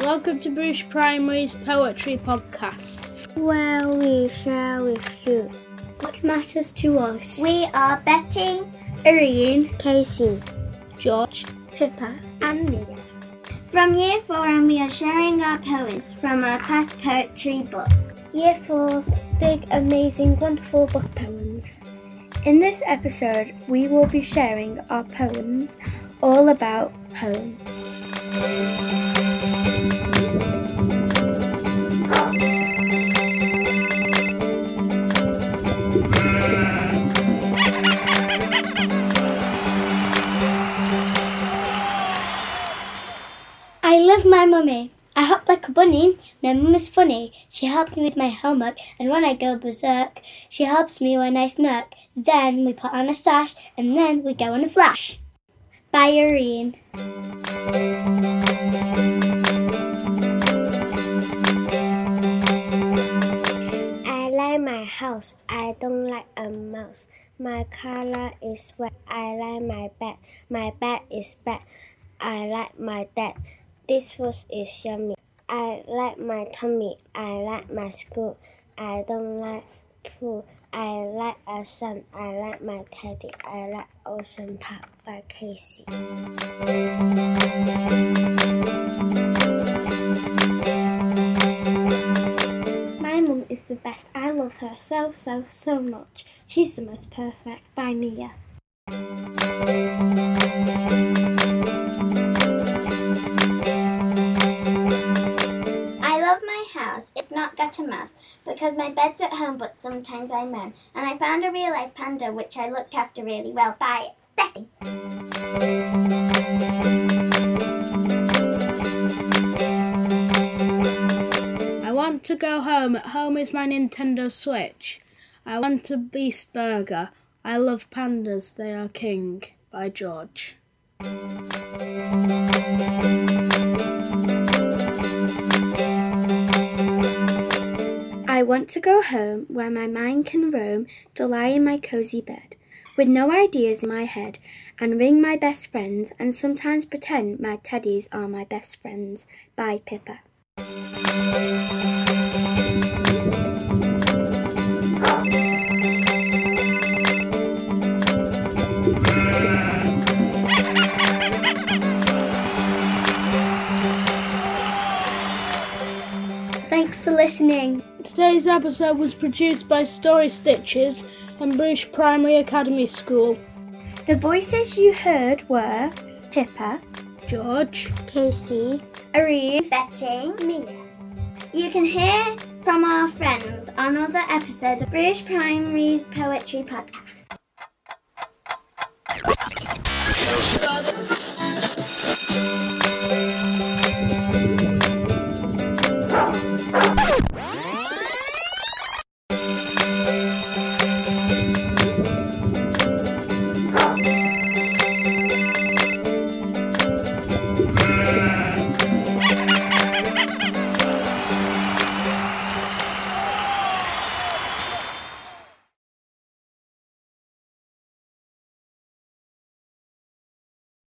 Welcome to Bruche Primary's Poetry Podcast. Where we share with you what matters to us. We are Betty, Irene, Casey, George, Pippa, and Mia. From Year 4, and we are sharing our poems from our class poetry book. Year 4's big, amazing, wonderful book poems. In this episode, we will be sharing our poems all about home. I love my mummy. I hop like a bunny. My mum is funny. She helps me with my homework, and when I go berserk, she helps me when I smirk. Then we put on a sash, and then we go in a flash. By Irene. I like my house. I don't like a mouse. My color is red. I like my bed. My bed is bad. I like my dad. This food is yummy. I like my tummy. I like my school. I don't like pool. I like a sun. I like my teddy. I like Ocean Park by Casey. My mum is the best. I love her so, so, so much. She's the most perfect. By Mia. It's not got a mouse because my bed's at home, but sometimes I moan. And I found a real life panda which I looked after really well by Betty. I want to go home. At home is my Nintendo Switch. I want a beast burger. I love pandas. They are king. By George. Want to go home where my mind can roam to lie in my cozy bed with no ideas in my head and ring my best friends and sometimes pretend my teddies are my best friends. By Pippa. Thanks for listening. Today's episode was produced by Story Stitchers and Bruche Primary Academy School. The voices you heard were Pippa, George, Casey, Irene, Betty, Mia. You can hear from our friends on other episodes of Bruche Primary's Poetry Podcast.